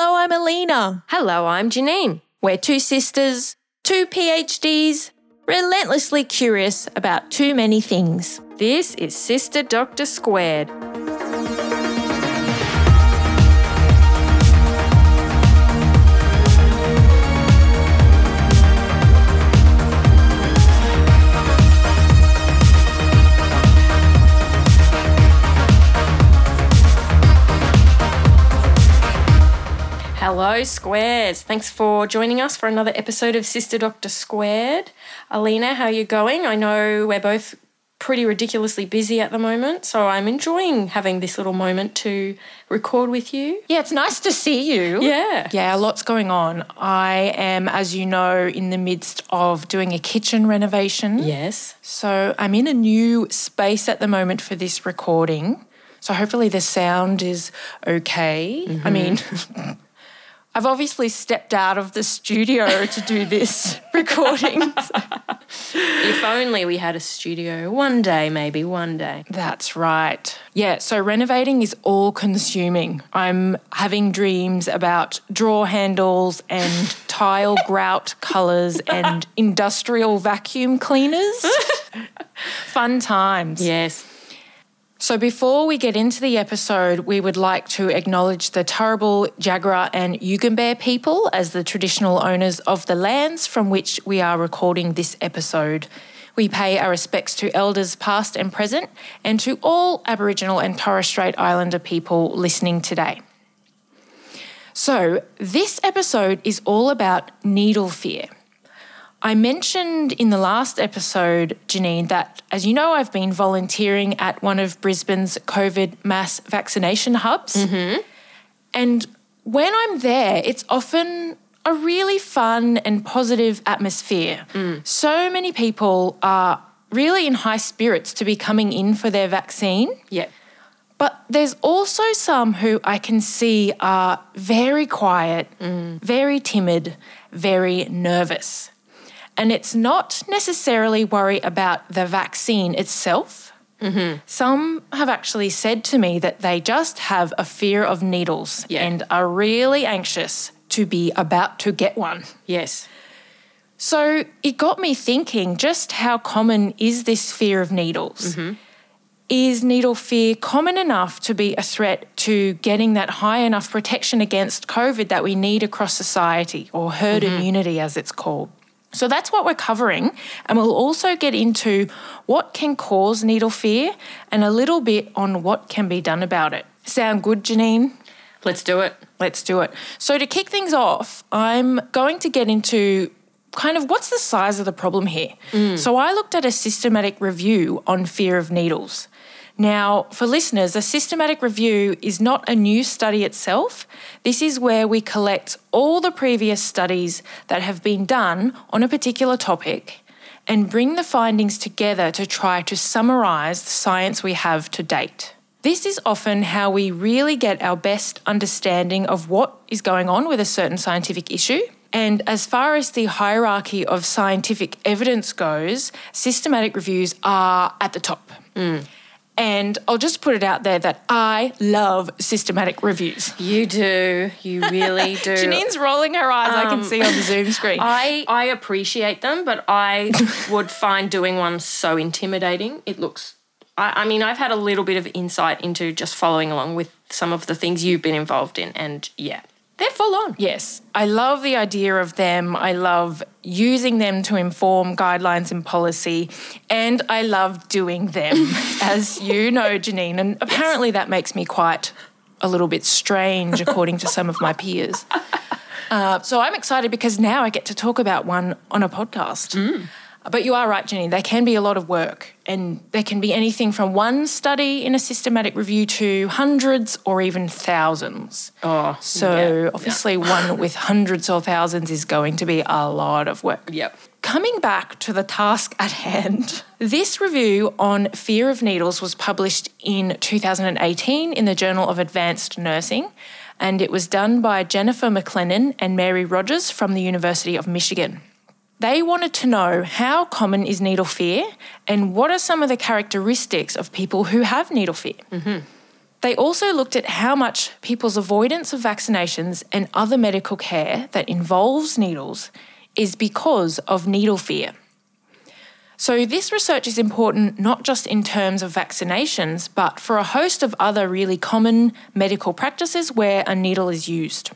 Hello, I'm Alina. Hello, I'm Janine. We're two sisters, two PhDs, relentlessly curious about too many things. This is Sister Doctor Squared. Hello, Squares. Thanks for joining us for another episode of Sister Doctor Squared. Alina, how are you going? I know we're both pretty ridiculously busy at the moment, so I'm enjoying having this little moment to record with you. Yeah, it's nice to see you. Yeah. Yeah, a lots going on. I am, as you know, in the midst of doing a kitchen renovation. Yes. So I'm in a new space at the moment for this recording. So hopefully the sound is okay. I mm-hmm. mean, I've obviously stepped out of the studio to do this recording. If only we had a studio one day, maybe one day. That's right. Yeah, so renovating is all consuming. I'm having dreams about drawer handles and tile grout colours and industrial vacuum cleaners. Fun times. Yes. So, before we get into the episode, we would like to acknowledge the Turrbal, Jagera, and Yugambeh people as the traditional owners of the lands from which we are recording this episode. We pay our respects to elders past and present and to all Aboriginal and Torres Strait Islander people listening today. So, this episode is all about needle fear. I mentioned in the last episode, Janine, that as you know, I've been volunteering at one of Brisbane's COVID mass vaccination hubs. Mm-hmm. And when I'm there, it's often a really fun and positive atmosphere. Mm. So many people are really in high spirits to be coming in for their vaccine. Yeah. But there's also some who I can see are very quiet, mm. very timid, very nervous. And it's not necessarily worry about the vaccine itself. Mm-hmm. Some have actually said to me that they just have a fear of needles Yeah. and are really anxious to be about to get one. Yes. So it got me thinking just how common is this fear of needles? Mm-hmm. Is needle fear common enough to be a threat to getting that high enough protection against COVID that we need across society, or herd mm-hmm. immunity as it's called? So that's what we're covering. And we'll also get into what can cause needle fear and a little bit on what can be done about it. Sound good, Janine? Let's do it. Let's do it. So, to kick things off, I'm going to get into kind of what's the size of the problem here. Mm. So, I looked at a systematic review on fear of needles. Now, for listeners, a systematic review is not a new study itself. This is where we collect all the previous studies that have been done on a particular topic and bring the findings together to try to summarise the science we have to date. This is often how we really get our best understanding of what is going on with a certain scientific issue. And as far as the hierarchy of scientific evidence goes, systematic reviews are at the top. Mm. And I'll just put it out there that I love systematic reviews. You do. You really do. Janine's rolling her eyes, I can um, see on the Zoom screen. I, I appreciate them, but I would find doing one so intimidating. It looks, I, I mean, I've had a little bit of insight into just following along with some of the things you've been involved in, and yeah, they're full on. Yes, I love the idea of them. I love using them to inform guidelines and policy, and I love doing them, as you know, Janine. And apparently, that makes me quite a little bit strange, according to some of my peers. Uh, so I'm excited because now I get to talk about one on a podcast. But you are right, Jenny, They can be a lot of work, and there can be anything from one study in a systematic review to hundreds or even thousands. Oh, So obviously, one with hundreds or thousands is going to be a lot of work. Yep. Coming back to the task at hand, this review on fear of needles was published in 2018 in the Journal of Advanced Nursing, and it was done by Jennifer McLenon and Mary Rogers from the University of Michigan. They wanted to know how common is needle fear and what are some of the characteristics of people who have needle fear. Mm-hmm. They also looked at how much people's avoidance of vaccinations and other medical care that involves needles is because of needle fear. So, this research is important not just in terms of vaccinations, but for a host of other really common medical practices where a needle is used.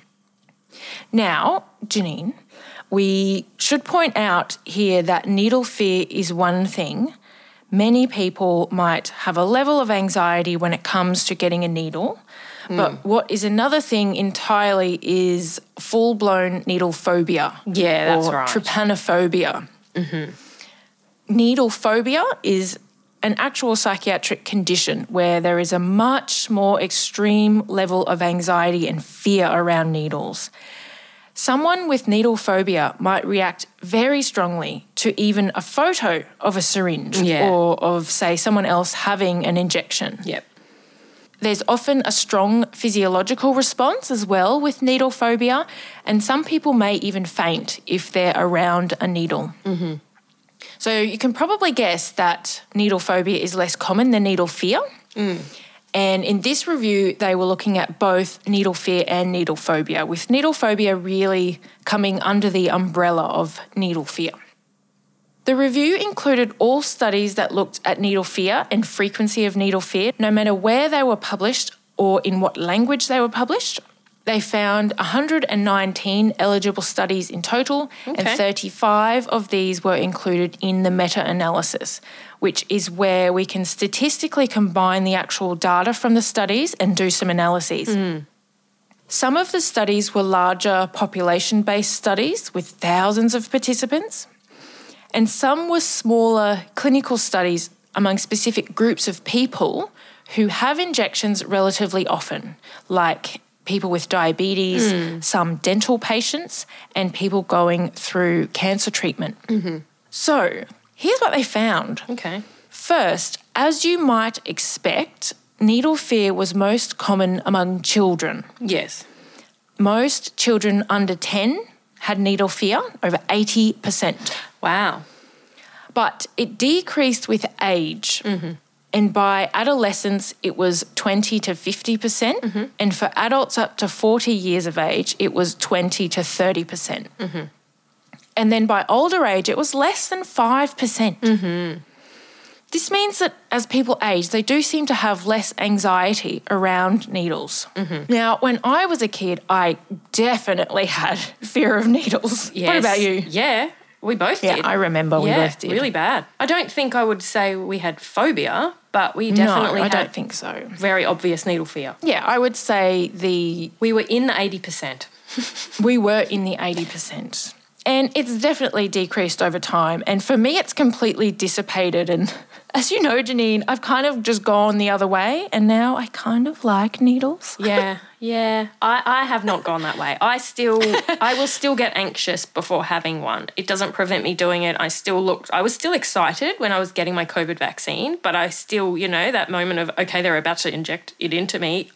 Now, Janine, we should point out here that needle fear is one thing. Many people might have a level of anxiety when it comes to getting a needle. Hmm. But what is another thing entirely is full blown needle phobia. Yeah, that's or right. Trypanophobia. Mm-hmm. Needle phobia is an actual psychiatric condition where there is a much more extreme level of anxiety and fear around needles. Someone with needle phobia might react very strongly to even a photo of a syringe Yeah. or of, say, someone else having an injection. Yep. There's often a strong physiological response as well with needle phobia, and some people may even faint if they're around a needle. Mm-hmm. So you can probably guess that needle phobia is less common than needle fear. Mm. And in this review, they were looking at both needle fear and needle phobia, with needle phobia really coming under the umbrella of needle fear. The review included all studies that looked at needle fear and frequency of needle fear, no matter where they were published or in what language they were published. They found 119 eligible studies in total, and 35 of these were included in the meta analysis, which is where we can statistically combine the actual data from the studies and do some analyses. Hmm. Some of the studies were larger population based studies with thousands of participants, and some were smaller clinical studies among specific groups of people who have injections relatively often, like people with diabetes, hmm. some dental patients, and people going through cancer treatment. Mm-hmm. So, here's what they found. Okay. First, as you might expect, needle fear was most common among children. Yes. Most children under 10 had needle fear, over 80%. Wow. But it decreased with age. Mm-hmm. And by adolescence, it was 20 to 50%. percent mm-hmm. And for adults up to 40 years of age, it was 20 to 30%. percent mm-hmm. And then by older age, it was less than 5%. percent This means that as people age, they do seem to have less anxiety around needles. Now, when I was a kid, I definitely had fear of needles. What about you? Yeah. We both Yeah, did. I remember we both did. really bad. I don't think I would say we had phobia, but we definitely No, I had don't think so. very obvious needle fear. Yeah, I would say the We were in the 80%. we were in the 80%. And it's definitely decreased over time. And for me, it's completely dissipated. And as you know, Janine, I've kind of just gone the other way. And now I kind of like needles. Yeah, yeah. I, I have not gone that way. I still, I will still get anxious before having one. It doesn't prevent me doing it. I still looked, I was still excited when I was getting my COVID vaccine, but I still, you know, that moment of, okay, they're about to inject it into me.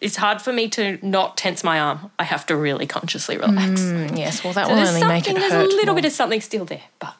It's hard for me to not tense my arm. I have to really consciously relax. Yes, well, that So will only make it hurt. there's a little more. bit of something still there, but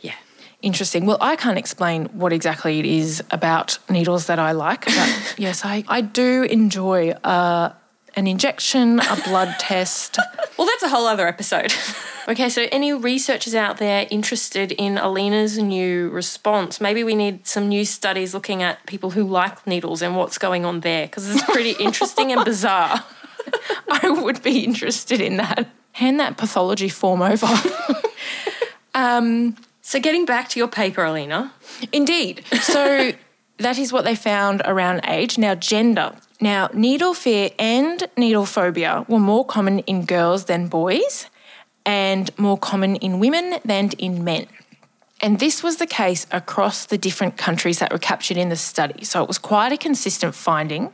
yeah. Interesting. Well, I can't explain what exactly it is about needles that I like, but yes, I, I do enjoy uh, an injection, a blood test. Well, that's a whole other episode. okay, so any researchers out there interested in Alina's new response, maybe we need some new studies looking at people who like needles and what's going on there because it's pretty interesting and bizarre. I would be interested in that. Hand that pathology form over. um, So, getting back to your paper, Alina. Indeed. So that is what they found around age. Now, gender. Now, needle fear and needle phobia were more common in girls than boys and more common in women than in men. And this was the case across the different countries that were captured in the study. So it was quite a consistent finding.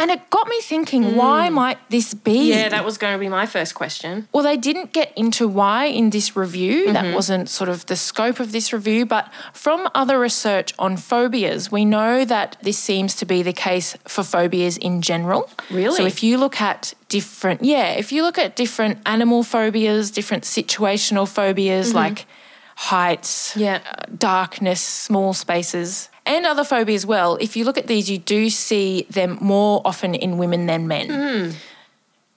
And it got me thinking, hmm. why might this be? Yeah, that was going to be my first question. Well, they didn't get into why in this review. That mm-hmm. wasn't sort of the scope of this review. But from other research on phobias, we know that this seems to be the case for phobias in general. Really? So if you look at different, yeah, if you look at different animal phobias, different situational phobias mm-hmm. like heights, Yeah. uh, darkness, small spaces. And other phobias as well. If you look at these, you do see them more often in women than men.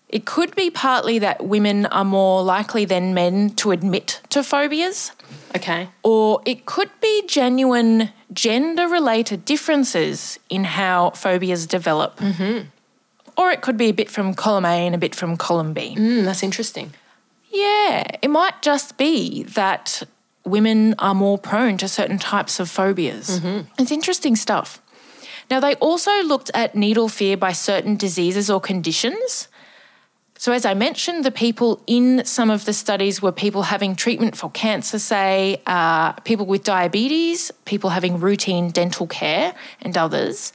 It could be partly that women are more likely than men to admit to phobias, Okay. or it could be genuine gender related differences in how phobias develop. Mm-hmm. Or it could be a bit from column A and a bit from column B. Mm, that's interesting. Yeah, it might just be that women are more prone to certain types of phobias. It's interesting stuff. Now, they also looked at needle fear by certain diseases or conditions. So, as I mentioned, the people in some of the studies were people having treatment for cancer, say, uh, people with diabetes, people having routine dental care, and others.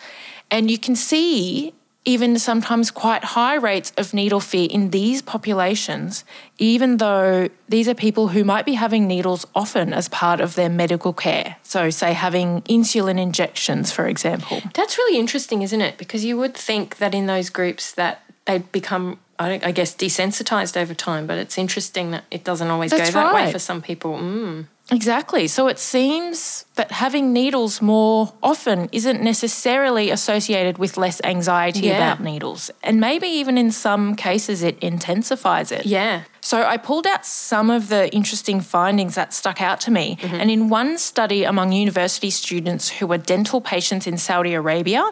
And you can see even sometimes quite high rates of needle fear in these populations, even though these are people who might be having needles often as part of their medical care. So, say, having insulin injections, for example. That's really interesting, isn't it? Because you would think that in those groups that they'd become, I, don't- I guess, desensitized over time. But it's interesting that it doesn't always That's go that way for some people. Mm. Exactly. So it seems that having needles more often isn't necessarily associated with less anxiety Yeah. about needles. And maybe even in some cases it intensifies it. Yeah. So I pulled out some of the interesting findings that stuck out to me. Mm-hmm. And in one study among university students who were dental patients in Saudi Arabia,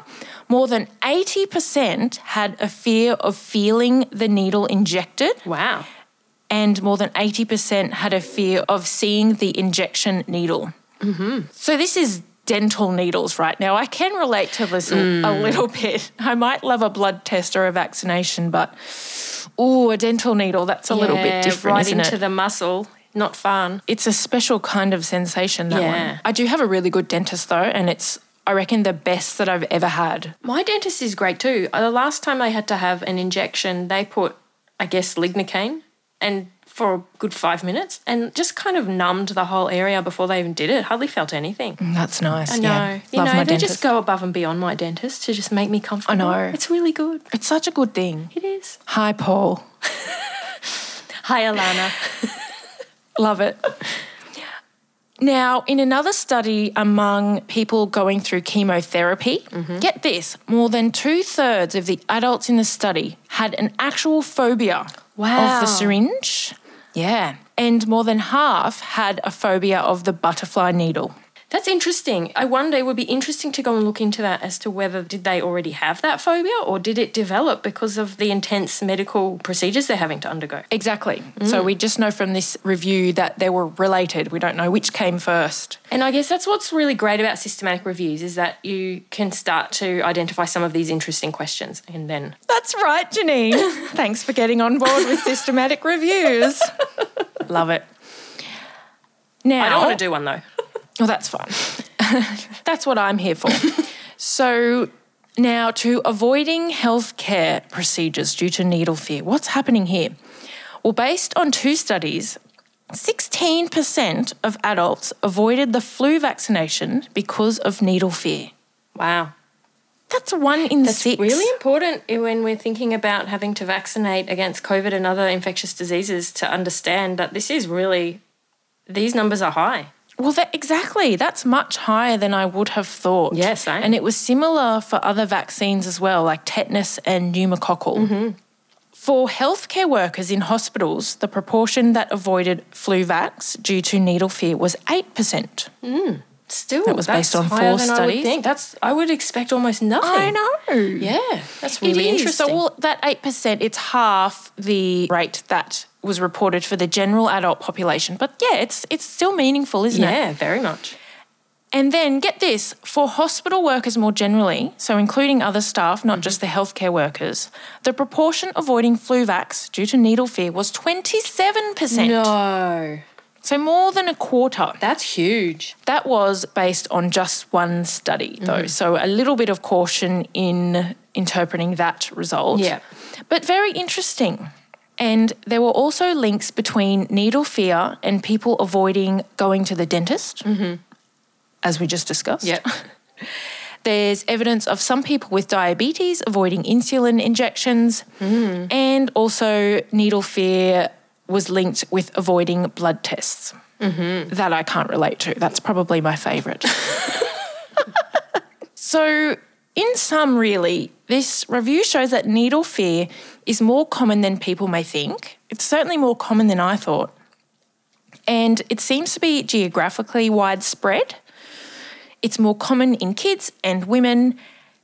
more than 80% had a fear of feeling the needle injected Wow. And more than 80% had a fear of seeing the injection needle. Mm-hmm. So, this is dental needles right now. I can relate to this a- a little bit. I might love a blood test or a vaccination, but ooh, a dental needle, that's a little bit different, Right into it? the muscle. Not fun. it's a special kind of sensation, that Yeah. one. I do have a really good dentist, though, and it's, I reckon, the best that I've ever had. My dentist is great too. Uh, The last time I had to have an injection, they put, I guess, lignocaine and for a good five minutes and just kind of numbed the whole area before they even did it. Hardly felt anything. Mm, that's nice. I know. Yeah. You Love know, they dentist. just go above and beyond my dentist to just make me comfortable. I know. It's really good. it's such a good thing. It is. Hi, Paul. Hi, Alana. Love it. Now, in another study among people going through chemotherapy, mm-hmm. get this more than two thirds of the adults in the study had an actual phobia of Wow. the syringe. Yeah. And more than half had a phobia of the butterfly needle. That's interesting. I wonder it would be interesting to go and look into that as to whether did they already have that phobia or did it develop because of the intense medical procedures they're having to undergo. Exactly. Mm. So we just know from this review that they were related. We don't know which came first. And I guess that's what's really great about systematic reviews is that you can start to identify some of these interesting questions and then That's right, Janine. Thanks for getting on board with systematic reviews. Love it. Now, I don't want to do one though. Oh, that's fine. that's what I'm here for. so, now to avoiding healthcare procedures due to needle fear. What's happening here? Well, based on two studies, 16% of adults avoided the flu vaccination because of needle fear. Wow. That's one in It's six. really important when we're thinking about having to vaccinate against COVID and other infectious diseases to understand that this is really, these numbers are high. Well, that, exactly. That's much higher than I would have thought. Same. And it was similar for other vaccines as well, like tetanus and pneumococcal. Mm-hmm. For healthcare workers in hospitals, the proportion that avoided flu vax due to needle fear was 8%. Still, That was based on four I studies. think. That's I would expect almost nothing. I know. Yeah, that's really interesting. So, well, that 8%, it's half the rate that was reported for the general adult population. But yeah, it's, it's still meaningful, isn't it? yeah, very much. And then get this for hospital workers more generally, so including other staff, not just the healthcare workers, the proportion avoiding flu vax due to needle fear was 27%. No, So more than a quarter. that's huge. That was based on just one study, though. Mm-hmm. So a little bit of caution in interpreting that result. Yeah. But very interesting. And there were also links between needle fear and people avoiding going to the dentist, mm-hmm. as we just discussed. Yep. There's evidence of some people with diabetes avoiding insulin injections, mm. and also needle fear was linked with avoiding blood tests. Mm-hmm. That I can't relate to. That's probably my favourite. So, in sum, really, this review shows that needle fear is more common than people may think. It's certainly more common than I thought. And it seems to be geographically widespread. It's more common in kids and women,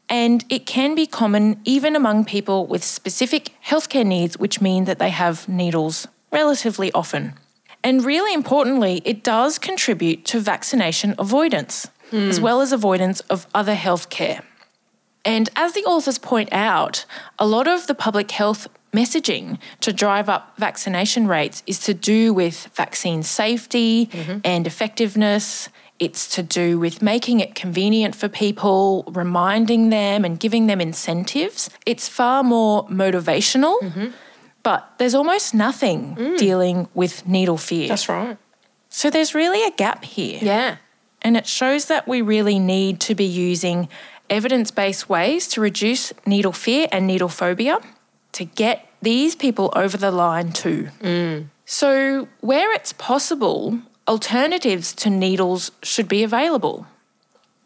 and it can be common even among people with specific healthcare needs, which mean that they have needles relatively often. And really importantly, it does contribute to vaccination avoidance, mm. as well as avoidance of other healthcare. And as the authors point out, a lot of the public health messaging to drive up vaccination rates is to do with vaccine safety mm-hmm. and effectiveness. It's to do with making it convenient for people, reminding them and giving them incentives. It's far more motivational, mm-hmm. But there's almost nothing mm. dealing with needle fear. That's right. So there's really a gap here. Yeah. And it shows that we really need to be using evidence based ways to reduce needle fear and needle phobia to get these people over the line too. Mm. So, where it's possible, alternatives to needles should be available.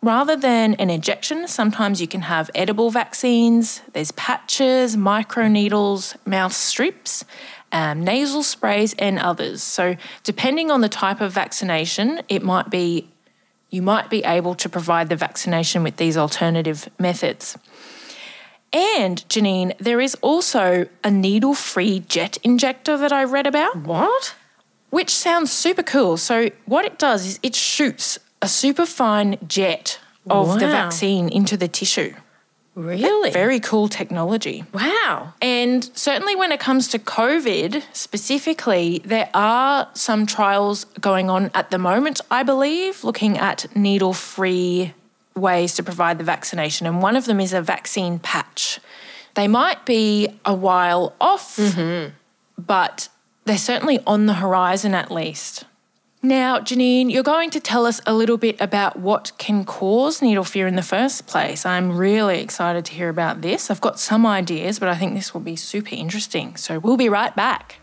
Rather than an injection, sometimes you can have edible vaccines, there's patches, microneedles, mouth strips, um, nasal sprays, and others. So, depending on the type of vaccination, it might be you might be able to provide the vaccination with these alternative methods. And Janine, there is also a needle free jet injector that I read about. What? Which sounds super cool. So, what it does is it shoots a super fine jet of wow. the vaccine into the tissue. Really? Very cool technology. Wow. And certainly when it comes to COVID specifically, there are some trials going on at the moment, I believe, looking at needle free ways to provide the vaccination, and one of them is a vaccine patch. They might be a while off, mm-hmm. but they're certainly on the horizon at least. Now, Janine, you're going to tell us a little bit about what can cause needle fear in the first place. I'm really excited to hear about this. I've got some ideas, but I think this will be super interesting. So we'll be right back.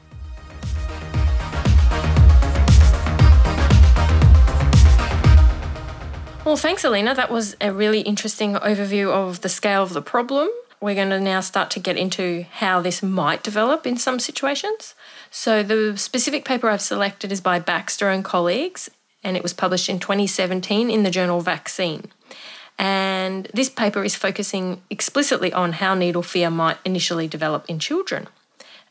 Well, thanks, Alina. That was a really interesting overview of the scale of the problem. We're going to now start to get into how this might develop in some situations. So, the specific paper I've selected is by Baxter and colleagues, and it was published in 2017 in the journal Vaccine. And this paper is focusing explicitly on how needle fear might initially develop in children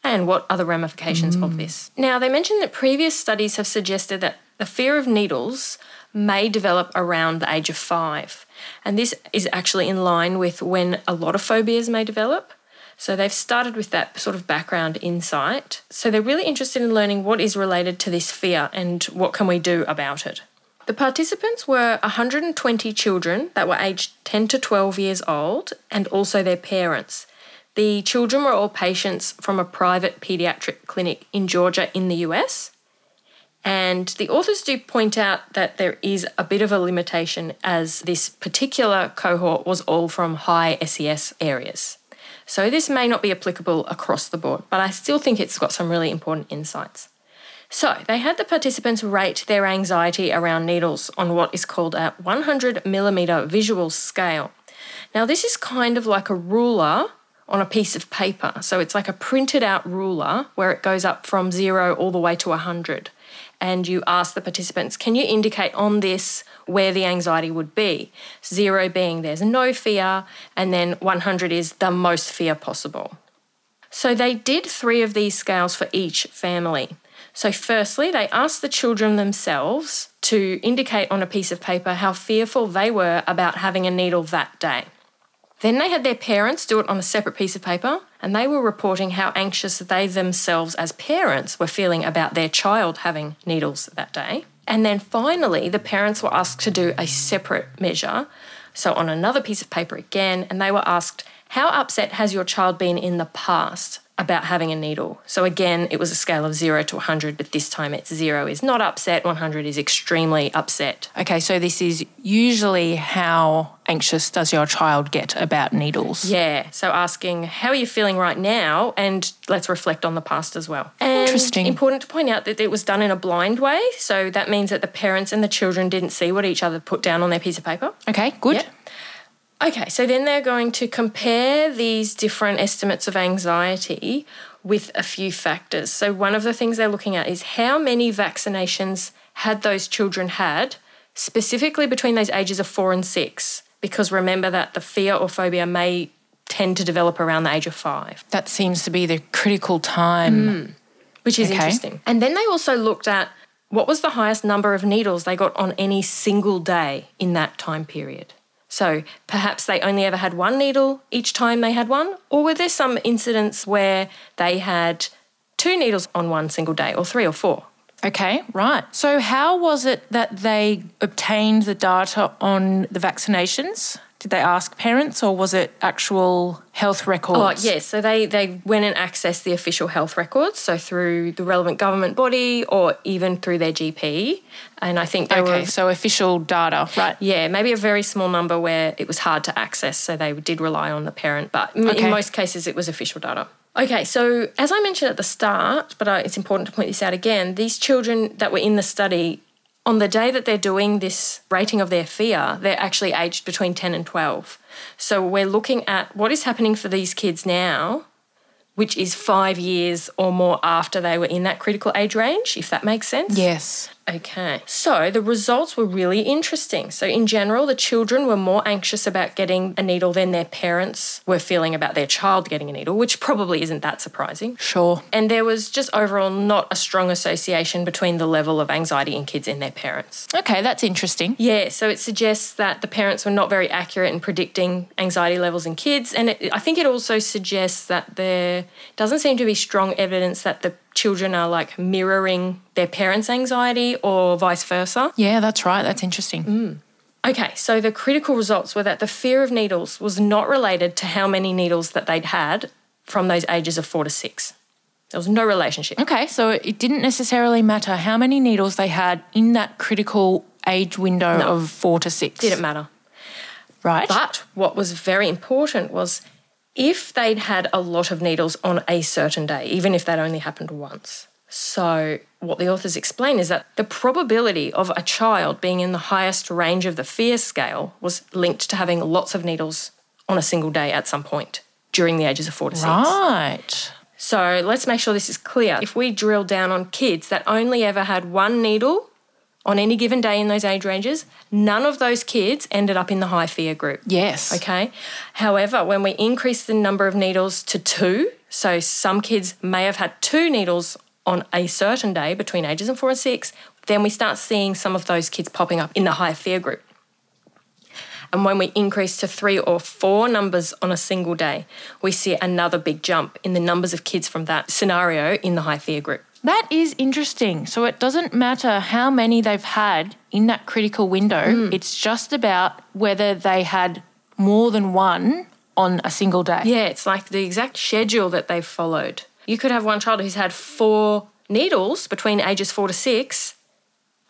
and what are the ramifications mm. of this. Now, they mentioned that previous studies have suggested that the fear of needles may develop around the age of five. And this is actually in line with when a lot of phobias may develop. So they've started with that sort of background insight. So they're really interested in learning what is related to this fear and what can we do about it. The participants were 120 children that were aged 10 to 12 years old and also their parents. The children were all patients from a private paediatric clinic in Georgia in the US. And the authors do point out that there is a bit of a limitation as this particular cohort was all from high SES areas. So this may not be applicable across the board, but I still think it's got some really important insights. So they had the participants rate their anxiety around needles on what is called a 100 millimeter visual scale. Now, this is kind of like a ruler on a piece of paper. So it's like a printed out ruler where it goes up from zero all the way to 100 and you ask the participants, can you indicate on this where the anxiety would be? Zero being there's no fear, and then 100 is the most fear possible. So they did three of these scales for each family. So, firstly, they asked the children themselves to indicate on a piece of paper how fearful they were about having a needle that day. Then they had their parents do it on a separate piece of paper, and they were reporting how anxious they themselves, as parents, were feeling about their child having needles that day. And then finally, the parents were asked to do a separate measure, so on another piece of paper again, and they were asked, How upset has your child been in the past about having a needle. So again, it was a scale of 0 to 100, but this time it's 0 is not upset, 100 is extremely upset. Okay, so this is usually how anxious does your child get about needles? Yeah, so asking, how are you feeling right now? And let's reflect on the past as well. And Interesting. Important to point out that it was done in a blind way. So that means that the parents and the children didn't see what each other put down on their piece of paper. Okay, good. Yep. Okay, so then they're going to compare these different estimates of anxiety with a few factors. So, one of the things they're looking at is how many vaccinations had those children had, specifically between those ages of four and six. Because remember that the fear or phobia may tend to develop around the age of five. That seems to be the critical time. Hmm. which is Okay. interesting. And then they also looked at what was the highest number of needles they got on any single day in that time period. So perhaps they only ever had one needle each time they had one, or were there some incidents where they had two needles on one single day, or three or four? Okay, right. So, how was it that they obtained the data on the vaccinations? Did they ask parents or was it actual health records? Oh, records? yes. So they, they went and accessed the official health records, so through the relevant government body or even through their GP. And I think they Okay, were so official data, right? Yeah, maybe a very small number where it was hard to access, so they did rely on the parent, but Okay. in most cases it was official data. Okay, so as I mentioned at the start, but uh, it's important to point this out again, these children that were in the study, on the day that they're doing this rating of their fear, they're actually aged between 10 and 12. So we're looking at what is happening for these kids now, which is five years or more after they were in that critical age range, if that makes sense. Yes. Okay, so the results were really interesting. So, in general, the children were more anxious about getting a needle than their parents were feeling about their child getting a needle, which probably isn't that surprising. Sure. And there was just overall not a strong association between the level of anxiety in kids and their parents. Okay, that's interesting. Yeah, so it suggests that the parents were not very accurate in predicting anxiety levels in kids. And it, I think it also suggests that there doesn't seem to be strong evidence that the children are like mirroring their parents' anxiety or vice versa. Yeah, that's right. That's interesting. Mm. Okay, so the critical results were that the fear of needles was not related to how many needles that they'd had from those ages of four to six. There was no relationship. Okay, so it didn't necessarily matter how many needles they had in that critical age window No. of four to six. Didn't matter. Right. But what was very important was if they'd had a lot of needles on a certain day, even if that only happened once. So, what the authors explain is that the probability of a child being in the highest range of the fear scale was linked to having lots of needles on a single day at some point during the ages of four to six. right. So let's make sure this is clear. If we drill down on kids that only ever had one needle on any given day in those age ranges, none of those kids ended up in the high fear group. Yes. Okay. However, when we increase the number of needles to two, so some kids may have had two needles on a certain day between ages of four and six, then we start seeing some of those kids popping up in the high fear group. And when we increase to three or four numbers on a single day, we see another big jump in the numbers of kids from that scenario in the high fear group. That is interesting. So it doesn't matter how many they've had in that critical window, hmm. it's just about whether they had more than one on a single day. Yeah, it's like the exact schedule that they've followed. You could have one child who's had four needles between ages four to six.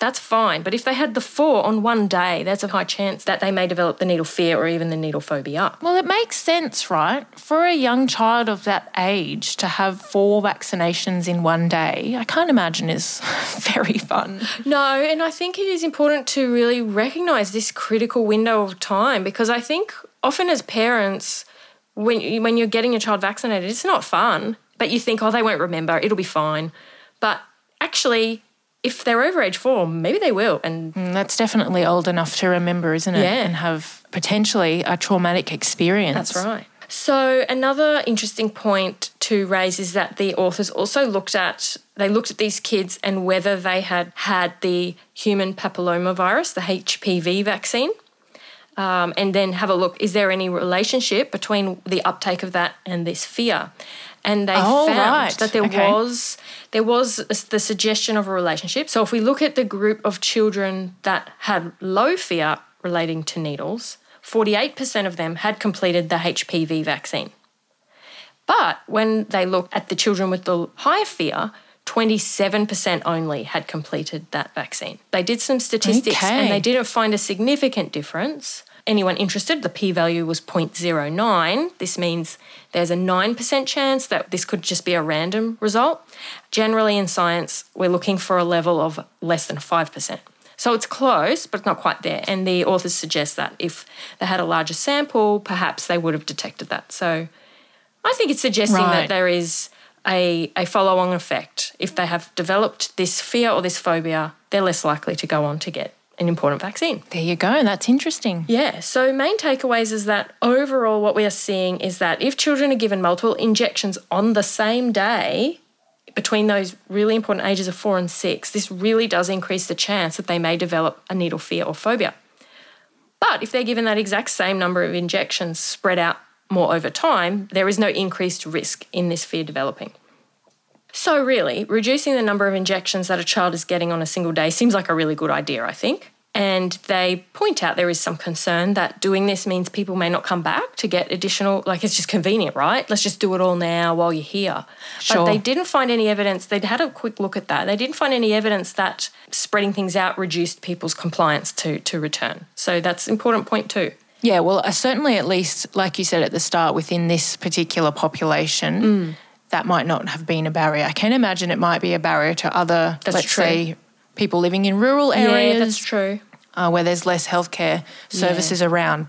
That's fine. But if they had the four on one day, there's a high chance that they may develop the needle fear or even the needle phobia. Well, it makes sense, right? For a young child of that age to have four vaccinations in one day, I can't imagine is very fun. No, and I think it is important to really recognize this critical window of time because I think often as parents, when you, when you're getting your child vaccinated, it's not fun. But you think, oh, they won't remember, it'll be fine. But actually, if they're over age four, maybe they will. And And that's definitely old enough to remember, isn't it? Yeah. And have potentially a traumatic experience. That's right. So another interesting point to raise is that the authors also looked at they looked at these kids and whether they had had the human papillomavirus, the HPV vaccine, um, and then have a look: is there any relationship between the uptake of that and this fear? And they Oh, found right. that there Okay. was there was the suggestion of a relationship. So if we look at the group of children that had low fear relating to needles, 48% of them had completed the HPV vaccine. But when they looked at the children with the high fear, 27% only had completed that vaccine. They did some statistics Okay. and they didn't find a significant difference. Anyone interested, the p value was 0.09. This means there's a 9% chance that this could just be a random result. Generally, in science, we're looking for a level of less than 5%. So it's close, but not quite there. And the authors suggest that if they had a larger sample, perhaps they would have detected that. So I think it's suggesting Right. that there is a, a follow on effect. If they have developed this fear or this phobia, they're less likely to go on to get an important vaccine. There you go. That's interesting. Yeah, so main takeaways is that overall, what we are seeing is that if children are given multiple injections on the same day, between those really important ages of four and six, this really does increase the chance that they may develop a needle fear or phobia. But if they're given that exact same number of injections spread out more over time, there is no increased risk in this fear developing. So, really, reducing the number of injections that a child is getting on a single day seems like a really good idea, I think. And they point out there is some concern that doing this means people may not come back to get additional, like it's just convenient, right? Let's just do it all now while you're here. Sure. But they didn't find any evidence, they'd had a quick look at that. They didn't find any evidence that spreading things out reduced people's compliance to, to return. So that's an important point too. Yeah, well, uh, certainly at least, like you said at the start, within this particular population, Mm. That might not have been a barrier. I can imagine it might be a barrier to other, That's let's true. say, people living in rural areas. Yeah, that's true. uh, where there's less healthcare services around.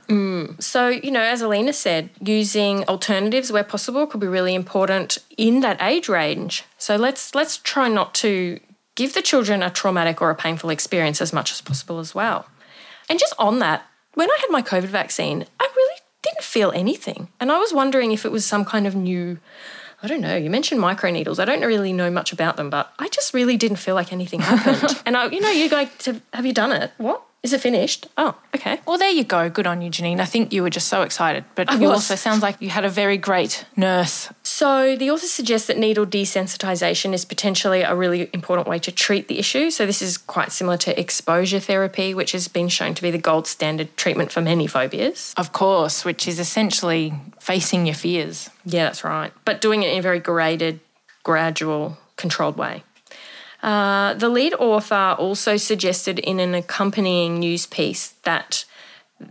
So, you know, as Alina said, using alternatives where possible could be really important in that age range. So let's let's try not to give the children a traumatic or a painful experience as much as possible as well. And just on that, when I had my COVID vaccine, I really didn't feel anything. And I was wondering if it was some kind of new I don't know. You mentioned microneedles. I don't really know much about them, but I just really didn't feel like anything happened. and I, you know, you go to, have you done it? What? Is it finished? Oh, okay. Well, there you go. Good on you, Janine. I think you were just so excited. But I you was. also sounds like you had a very great nurse. So, the author suggests that needle desensitization is potentially a really important way to treat the issue. So, this is quite similar to exposure therapy, which has been shown to be the gold standard treatment for many phobias. Of course, which is essentially facing your fears. Yeah, that's right. But doing it in a very graded, gradual, controlled way. Uh, the lead author also suggested in an accompanying news piece that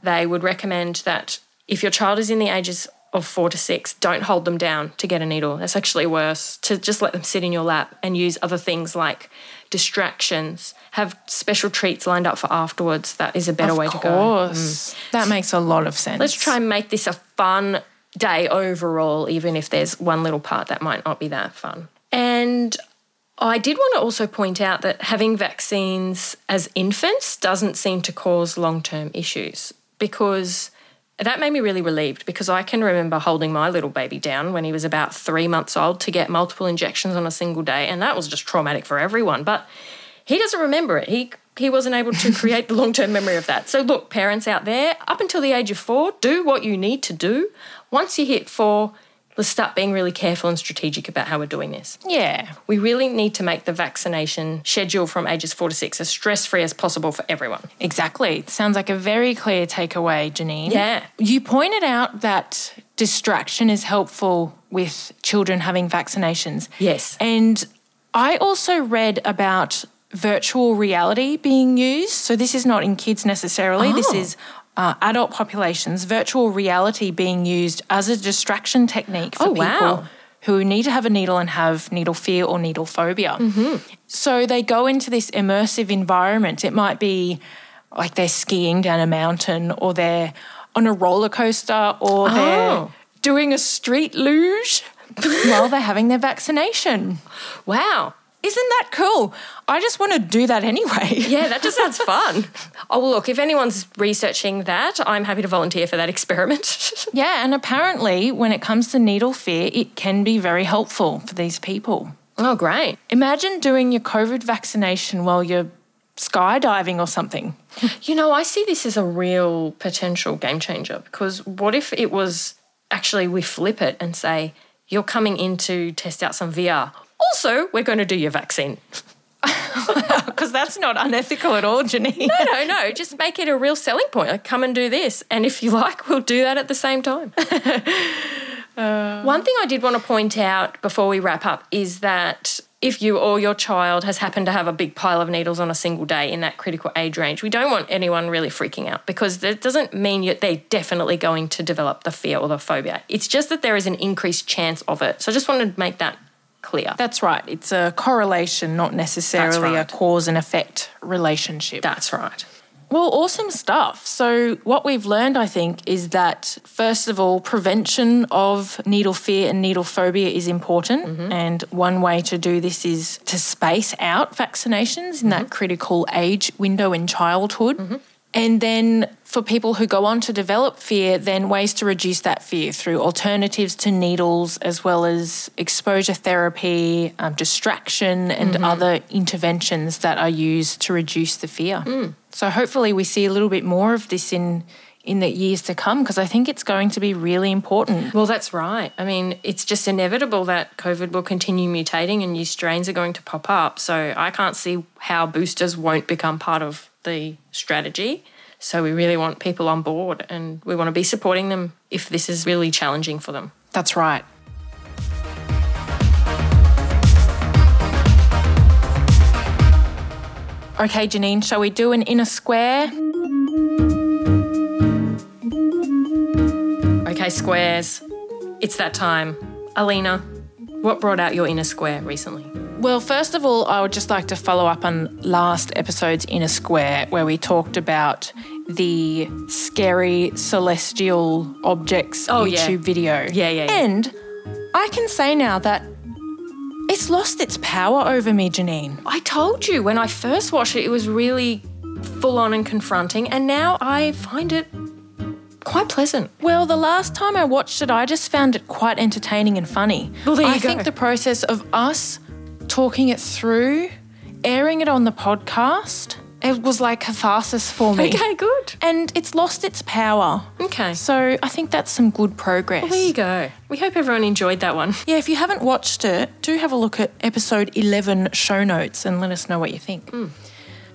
they would recommend that if your child is in the ages of four to six, don't hold them down to get a needle. That's actually worse. To just let them sit in your lap and use other things like distractions, have special treats lined up for afterwards. That is a better way of to go. Of course. That makes a lot of sense. Let's try and make this a fun day overall, even if there's one little part that might not be that fun. And I did want to also point out that having vaccines as infants doesn't seem to cause long term issues because that made me really relieved because I can remember holding my little baby down when he was about three months old to get multiple injections on a single day, and that was just traumatic for everyone. But he doesn't remember it. He he wasn't able to create the long term memory of that. So look, parents out there, up until the age of four, do what you need to do. Once you hit four, let's start being really careful and strategic about how we're doing this. yeah. We really need to make the vaccination schedule from ages four to six as stress free as possible for everyone. Exactly. It sounds like a very clear takeaway, Janine. Yeah. You pointed out that distraction is helpful with children having vaccinations. Yes. And I also read about virtual reality being used. So this is not in kids necessarily. This Oh. is uh, adult populations, virtual reality being used as a distraction technique for Oh, people wow. who need to have a needle and have needle fear or needle phobia. Mm-hmm. So they go into this immersive environment. It might be like they're skiing down a mountain or they're on a roller coaster or they're Oh. doing a street luge while they're having their vaccination. Wow. Isn't that cool? I just want to do that anyway. Yeah, that just sounds fun. Oh, well, look, if anyone's researching that, I'm happy to volunteer for that experiment. Yeah, and apparently, when it comes to needle fear, it can be very helpful for these people. oh, great. Imagine doing your COVID vaccination while you're skydiving or something. You know, I see this as a real potential game changer because what if it was actually we flip it and say, you're coming in to test out some VR. Also, we're going to do your vaccine. Because that's not unethical at all, Janine. No, no, no. Just make it a real selling point. Like, come and do this. And if you like, we'll do that at the same time. Uh. One thing I did want to point out before we wrap up is that if you or your child has happened to have a big pile of needles on a single day in that critical age range, we don't want anyone really freaking out because that doesn't mean that they're definitely going to develop the fear or the phobia. It's just that there is an increased chance of it. So I just wanted to make that clear. That's right. It's a correlation, not necessarily right. a cause and effect relationship. That's right. Well, awesome stuff. So, what we've learned, I think, is that first of all, prevention of needle fear and needle phobia is important. Mm-hmm. And one way to do this is to space out vaccinations in mm-hmm. that critical age window in childhood. Mm-hmm. And then for people who go on to develop fear, then ways to reduce that fear through alternatives to needles, as well as exposure therapy, um, distraction, and other interventions that are used to reduce the fear. So hopefully, we see a little bit more of this in in the years to come because I think it's going to be really important. Well, that's right. I mean, it's just inevitable that COVID will continue mutating and new strains are going to pop up. So I can't see how boosters won't become part of the strategy. So we really want people on board and we want to be supporting them if this is really challenging for them. That's right. Okay, Janine, shall we do an inner square? Okay, squares. It's that time. Alina, what brought out your inner square recently? Well, first of all, I would just like to follow up on last episode's Inner Square, where we talked about the scary celestial objects Oh, yeah. YouTube video. Yeah, yeah, yeah. And I can say now that it's lost its power over me, Janine. I told you when I first watched it, it was really full on and confronting, and now I find it quite pleasant. Well, the last time I watched it, I just found it quite entertaining and funny. Well, there I you go. think the process of us talking it through, airing it on the podcast, it was like catharsis for me. Okay, good. And it's lost its power. Okay. So I think that's some good progress. There you go. We hope everyone enjoyed that one. Yeah, if you haven't watched it, do have a look at episode 11 show notes and let us know what you think. Mm.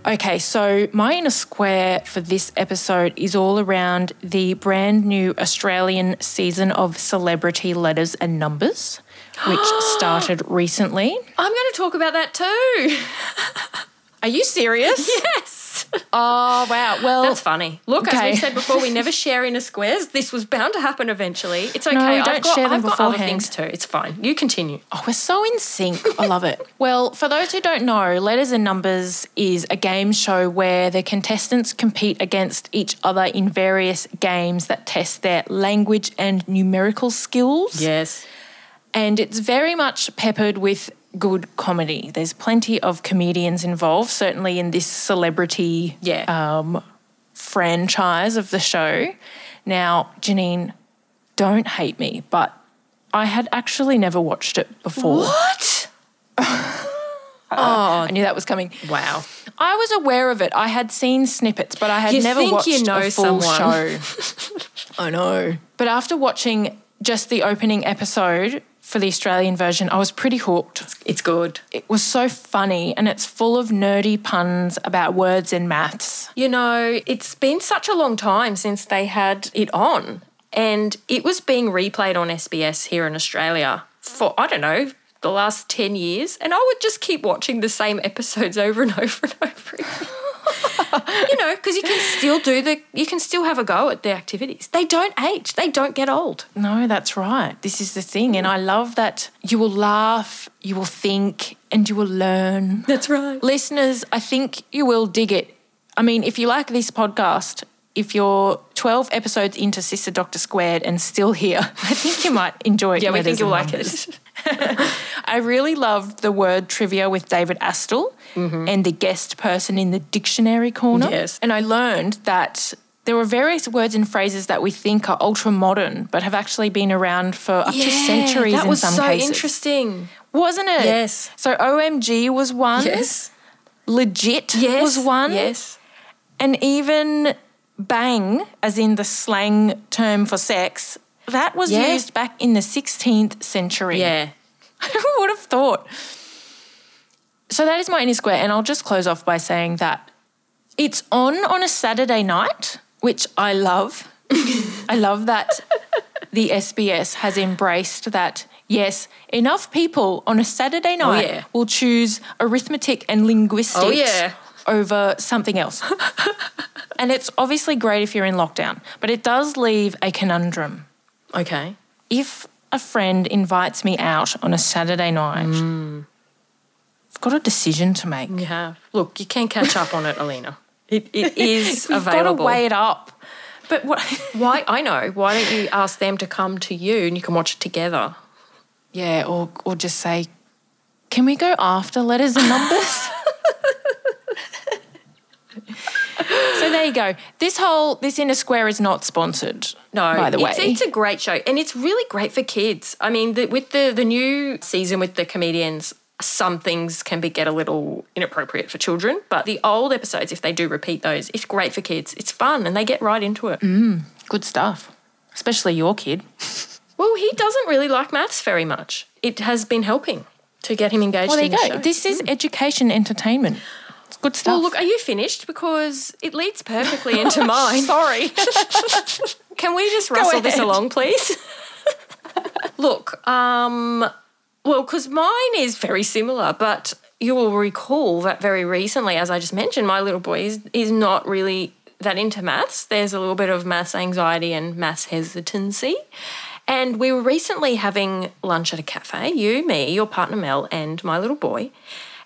Okay, so my inner square for this episode is all around the brand new Australian season of Celebrity Letters and Numbers, which started recently. I'm going to talk about that too. Are you serious? yes. Oh, wow. Well, That's funny. Look, Okay. as we said before, we never share inner squares. This was bound to happen eventually. It's okay. we I've don't got, share them I've got other things too. It's fine. You continue. Oh, we're so in sync. I love it. Well, for those who don't know, Letters and Numbers is a game show where the contestants compete against each other in various games that test their language and numerical skills. Yes. And it's very much peppered with good comedy. There's plenty of comedians involved, certainly in this celebrity Yeah. um, franchise of the show. Now, Janine, don't hate me, but I had actually never watched it before. what? Oh, I knew that was coming. Wow. I was aware of it. I had seen snippets, but I had You never watched you know a full someone. show. I know. But after watching just the opening episode for the Australian version, I was pretty hooked. It's good. It was so funny and it's full of nerdy puns about words and maths. You know, it's been such a long time since they had it on, and it was being replayed on SBS here in Australia for, I don't know, the last 10 years. And I would just keep watching the same episodes over and over and over again. you know, because you can still do the, you can still have a go at the activities. They don't age, they don't get old. No, that's right. This is the thing. And I love that you will laugh, you will think, and you will learn. That's right. Listeners, I think you will dig it. I mean, if you like this podcast, if you're 12 episodes into Sister Doctor Squared and still here, I think you might enjoy it. Yeah, we think you'll like it. I really loved the word trivia with David Astle mm-hmm. and the guest person in the dictionary corner. Yes. And I learned that there were various words and phrases that we think are ultra modern, but have actually been around for up to centuries that in was some so cases. interesting. Wasn't it? Yes. So OMG was one. Yes. Legit Yes. was one. Yes. And even bang, as in the slang term for sex, that was Yeah. used back in the 16th century. Yeah. Who would have thought? So that is my inner square, and I'll just close off by saying that it's on on a Saturday night, which I love. I love that the SBS has embraced that. Yes, enough people on a Saturday oh, night yeah. will choose arithmetic and linguistics Oh, yeah. over something else. and it's obviously great if you're in lockdown, but it does leave a conundrum Okay. if a friend invites me out on a Saturday night, I've got a decision to make. You have. Look, you can catch up on it, Alina. It, it is available. We've got to weigh it up. But what? Why? I know. Why don't you ask them to come to you and you can watch it together? yeah, or or just say, can we go after letters and numbers? There you go. This whole this inner square is not sponsored. No, by the way, it's, it's a great show and it's really great for kids. I mean, the, with the the new season with the comedians, some things can be get a little inappropriate for children, but the old episodes, if they do repeat those, it's great for kids. It's fun and they get right into it. Mm, good stuff. Especially your kid. Well, he doesn't really like maths very much. It has been helping to get him engaged. Well, there you the go. show. This is mm. education entertainment. It's good stuff. Well, look, are you finished? Because it leads perfectly into mine. Sorry. Can we just rustle this along, please? Look, um, well, because mine is very similar, but you will recall that very recently, as I just mentioned, my little boy is, is not really that into maths. There's a little bit of maths anxiety and maths hesitancy. And we were recently having lunch at a cafe, you, me, your partner Mel, and my little boy.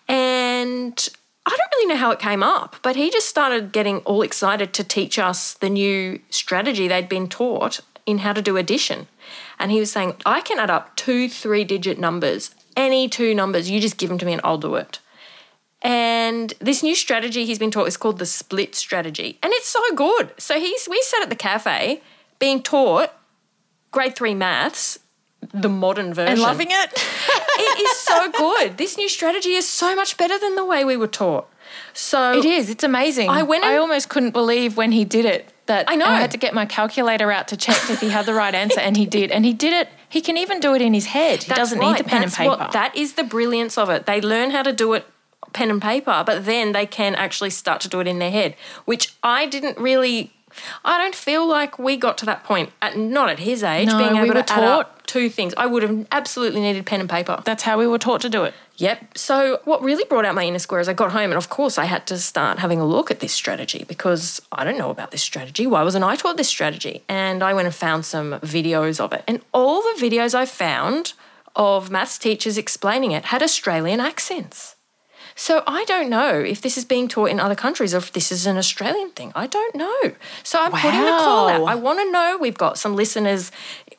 And I don't really know how it came up, but he just started getting all excited to teach us the new strategy they'd been taught in how to do addition. And he was saying, I can add up two three digit numbers, any two numbers, you just give them to me and I'll do it. And this new strategy he's been taught is called the split strategy. And it's so good. So he's we sat at the cafe being taught grade three maths, the modern version. and loving it. it is so good. This new strategy is so much better than the way we were taught. So It is. It's amazing. I went I almost couldn't believe when he did it. That I know. I had to get my calculator out to check if he had the right answer, and he did. And he did it. He can even do it in his head. He That's doesn't right. need the pen That's and paper. What, that is the brilliance of it. They learn how to do it pen and paper, but then they can actually start to do it in their head, which I didn't really. I don't feel like we got to that point. At, not at his age, No, being able we were to up two things. I would have absolutely needed pen and paper. That's how we were taught to do it. Yep. So what really brought out my inner square is I got home and of course I had to start having a look at this strategy because I don't know about this strategy. Why wasn't I taught this strategy? And I went and found some videos of it. And all the videos I found of maths teachers explaining it had Australian accents. So I don't know if this is being taught in other countries or if this is an Australian thing. I don't know. So I'm putting the call out. I want to know. We've got some listeners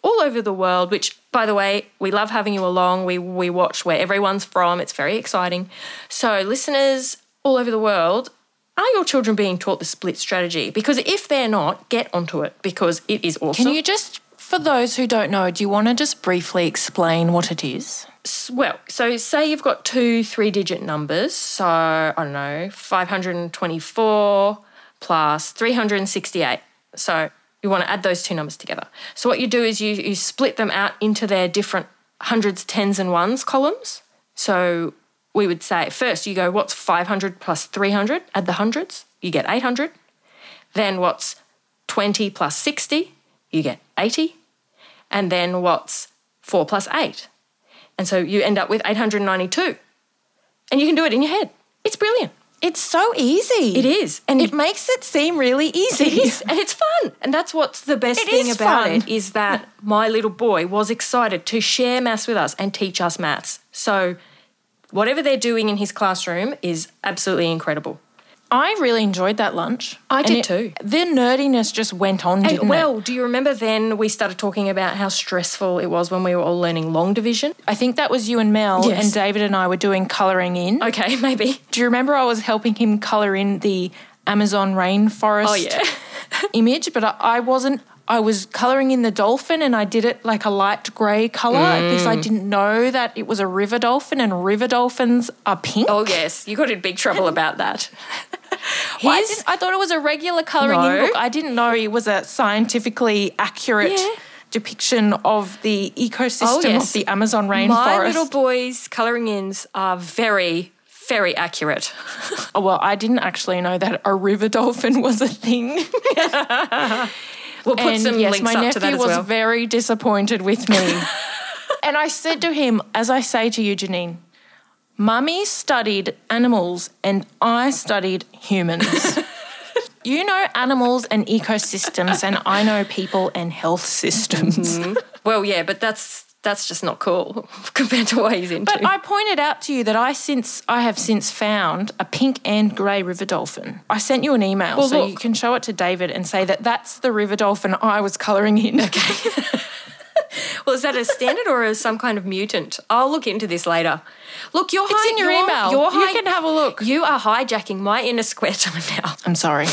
all over the world, which by the way, we love having you along. We we watch where everyone's from. It's very exciting. So listeners all over the world, are your children being taught the split strategy? Because if they're not, get onto it because it is awesome. Can you just, for those who don't know, do you want to just briefly explain what it is? Well, so say you've got two three digit numbers. So, I don't know, 524 plus 368. So, you want to add those two numbers together. So, what you do is you, you split them out into their different hundreds, tens, and ones columns. So, we would say first you go, what's 500 plus 300? Add the hundreds, you get 800. Then, what's 20 plus 60? You get 80. And then, what's 4 plus 8? And so you end up with 892. And you can do it in your head. It's brilliant. It's so easy. It is. And It makes it seem really easy. it is. And it's fun. And that's what's the best It thing about fun. it is that my little boy was excited to share maths with us and teach us maths. So whatever they're doing in his classroom is absolutely incredible. I really enjoyed that lunch. I did it- too. The nerdiness just went on, And well, it? do you remember then we started talking about how stressful it was when we were all learning long division? I think that was you and Mel, Yes. and David and I were doing colouring in. Okay, maybe. Do you remember I was helping him colour in the Amazon rainforest Oh, yeah. image, but I, I wasn't. I was colouring in the dolphin and I did it like a light grey colour because Mm. I didn't know that it was a river dolphin and river dolphins are pink. Oh, yes. You got in big trouble about that. Well, I, His- I thought it was a regular colouring in book. I didn't know it was a scientifically accurate Yeah. depiction of the ecosystem Oh, yes. of the Amazon rainforest. My little boy's colouring ins are very, very accurate. Oh, well, I didn't actually know that a river dolphin was a thing. We'll put and some yes, links my up nephew to that as was well. very disappointed with me. and I said to him, as I say to you, Janine, Mummy studied animals and I studied humans. you know animals and ecosystems, and I know people and health systems. Mm-hmm. well, yeah, but that's that's just not cool compared to what he's into. But I pointed out to you that I since I have since found a pink and grey river dolphin. I sent you an email Well, so look. you can show it to David and say that that's the river dolphin I was colouring in. Okay. well, is that a standard or is some kind of mutant? I'll look into this later. Look, you're It's hi- in your you're- email. You're You can have a look. You are hijacking my inner square time now. I'm sorry.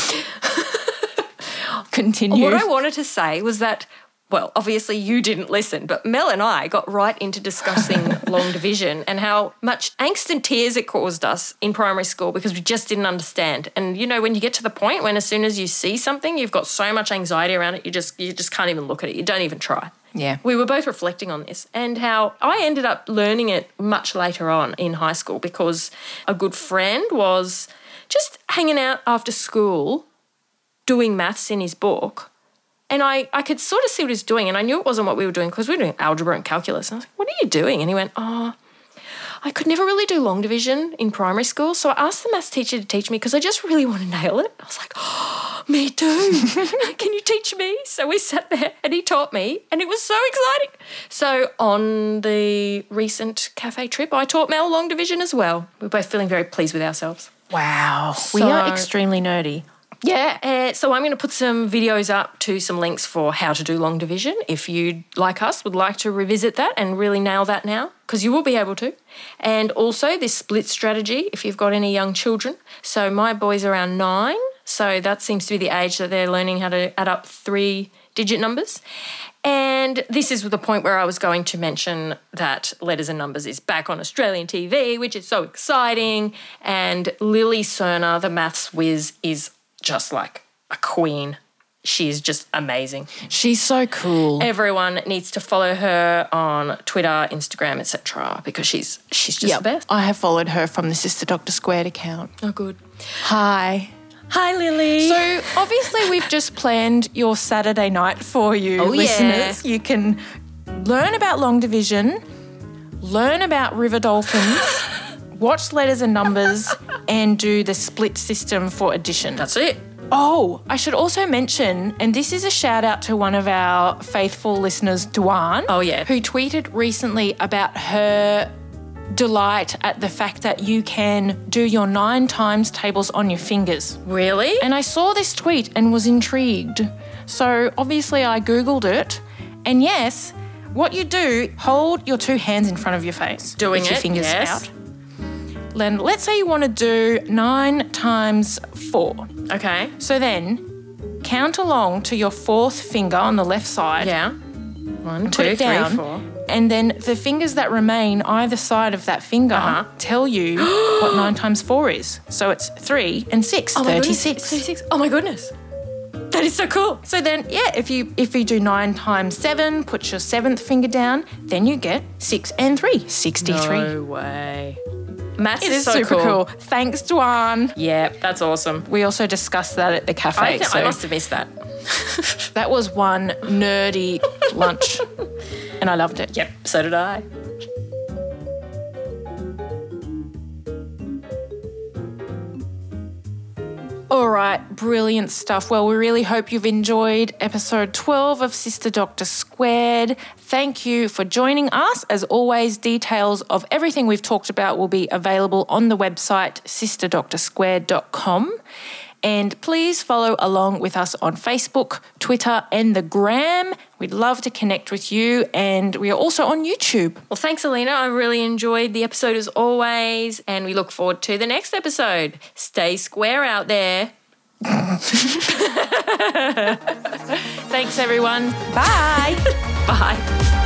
Continue. What I wanted to say was that, well, obviously you didn't listen, but Mel and I got right into discussing long division and how much angst and tears it caused us in primary school because we just didn't understand. And you know, when you get to the point when as soon as you see something, you've got so much anxiety around it, you just you just can't even look at it. You don't even try. Yeah. We were both reflecting on this and how I ended up learning it much later on in high school because a good friend was just hanging out after school doing maths in his book. And I, I could sort of see what he was doing. And I knew it wasn't what we were doing because we were doing algebra and calculus. And I was like, what are you doing? And he went, oh, I could never really do long division in primary school. So I asked the maths teacher to teach me because I just really want to nail it. I was like, oh, me too. Can you teach me? So we sat there and he taught me. And it was so exciting. So on the recent cafe trip, I taught Mel long division as well. We are both feeling very pleased with ourselves. Wow. we are extremely nerdy. Yeah, uh, so I'm going to put some videos up to some links for how to do long division. If you, like us, would like to revisit that and really nail that now, because you will be able to. And also this split strategy if you've got any young children. So my boy's around nine, so that seems to be the age that they're learning how to add up three digit numbers. And this is the point where I was going to mention that Letters and Numbers is back on Australian TV, which is so exciting. And Lily Serna, the maths whiz, is just like a queen. She is just amazing. She's so cool. Everyone needs to follow her on Twitter, Instagram, etc. because she's she's just Yep. the best. I have followed her from the Sister Doctor Squared account. Oh, good. Hi. Hi, Lily. So obviously we've just planned your Saturday night for you, Oh, yeah. listeners. You can learn about long division, learn about river dolphins, watch letters and numbers, and do the split system for addition. that's it. Oh, I should also mention, and this is a shout out to one of our faithful listeners, Duan. Oh, yeah. Who tweeted recently about her delight at the fact that you can do your nine times tables on your fingers. Really? And I saw this tweet and was intrigued. So obviously I Googled it. And yes, what you do, hold your two hands in front of your face. Doing with your fingers yes. out. Then let's say you want to do nine times four. Okay. So then count along to your fourth finger on the left side. Yeah. One, Put two, it three, down. four. And then the fingers that remain either side of that finger Uh-huh. tell you what nine times four is. So it's three and six, Oh my goodness, 36. 36. Oh my goodness. That is so cool. So then, yeah, if you if you do nine times seven, put your seventh finger down, then you get six and three, 63. No way. Maths It is so super cool. cool. Thanks, Duan. Yeah, that's awesome. We also discussed that at the cafe. I, think so I must have missed that. that was one nerdy lunch, and I loved it. Yep, so did I. All right, brilliant stuff. Well, we really hope you've enjoyed episode 12 of Sister Doctor Squared. Thank you for joining us. As always, details of everything we've talked about will be available on the website sisterdoctorsquared.com. And please follow along with us on Facebook, Twitter, and the Gram. We'd love to connect with you. And we are also on YouTube. Well, thanks, Alina. I really enjoyed the episode as always, and we look forward to the next episode. Stay square out there. Thanks, everyone. Bye. Bye.